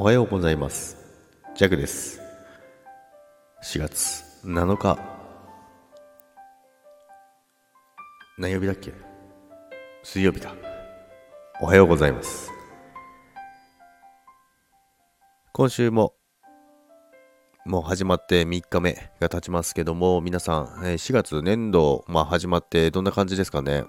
おはようございます。ジャグです。4月7日何曜日だっけ？水曜日だ。おはようございます。今週ももう始まって3日目が経ちますけども皆さん4月年度、まあ、始まってどんな感じですかね？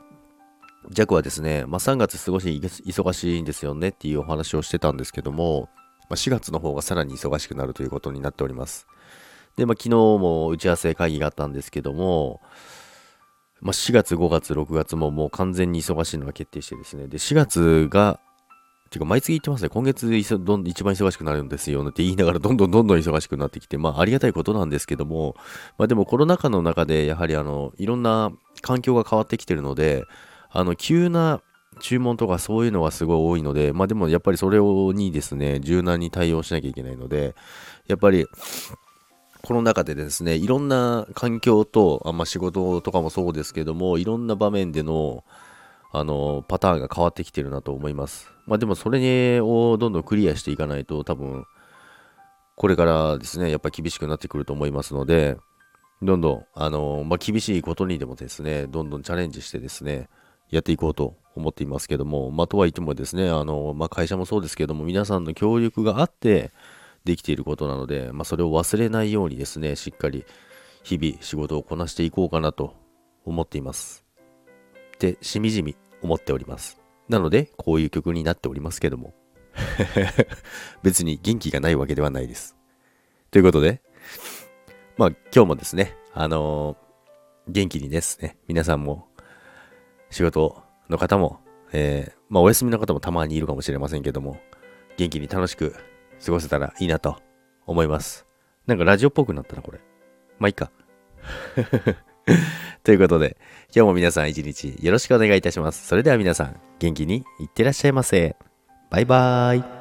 ジャックはですね、まあ、3月少し忙しいんですよねっていうお話をしてたんですけども、まあ、4月の方がさらに忙しくなるということになっております。で、まあ、昨日も打ち合わせ会議があったんですけども、まあ、4月、5月、6月ももう完全に忙しいのが決定してですね、で、4月が、てか毎月言ってますね、今月どん一番忙しくなるんですよって言いながらどんどんどんどん忙しくなってきて、まあありがたいことなんですけども、まあでもコロナ禍の中でやはりあの、いろんな環境が変わってきてるので、あの、急な注文とかそういうのがすごい多いので、まあでもやっぱりそれをにですね、柔軟に対応しなきゃいけないので、やっぱり、この中でですね、いろんな環境と、あまあ、仕事とかもそうですけども、いろんな場面での、あの、パターンが変わってきてるなと思います。まあでもそれをどんどんクリアしていかないと、多分、これからですね、やっぱ厳しくなってくると思いますので、どんどん、あの、まあ、厳しいことにでもですね、どんどんチャレンジしてですね、やっていこうと思っていますけども、まあ、とはいってもですね、あの、まあ、会社もそうですけども、皆さんの協力があってできていることなので、まあ、それを忘れないようにですね、しっかり日々仕事をこなしていこうかなと思っています。で、しみじみ思っております。なので、こういう曲になっておりますけども。別に元気がないわけではないです。ということで、まあ今日もですね、あのー、元気にですね、皆さんも仕事の方も、えー、まあお休みの方もたまにいるかもしれませんけども、元気に楽しく過ごせたらいいなと思います。なんかラジオっぽくなったな、これ。まあいいか。ということで、今日も皆さん一日よろしくお願いいたします。それでは皆さん、元気にいってらっしゃいませ。バイバーイ。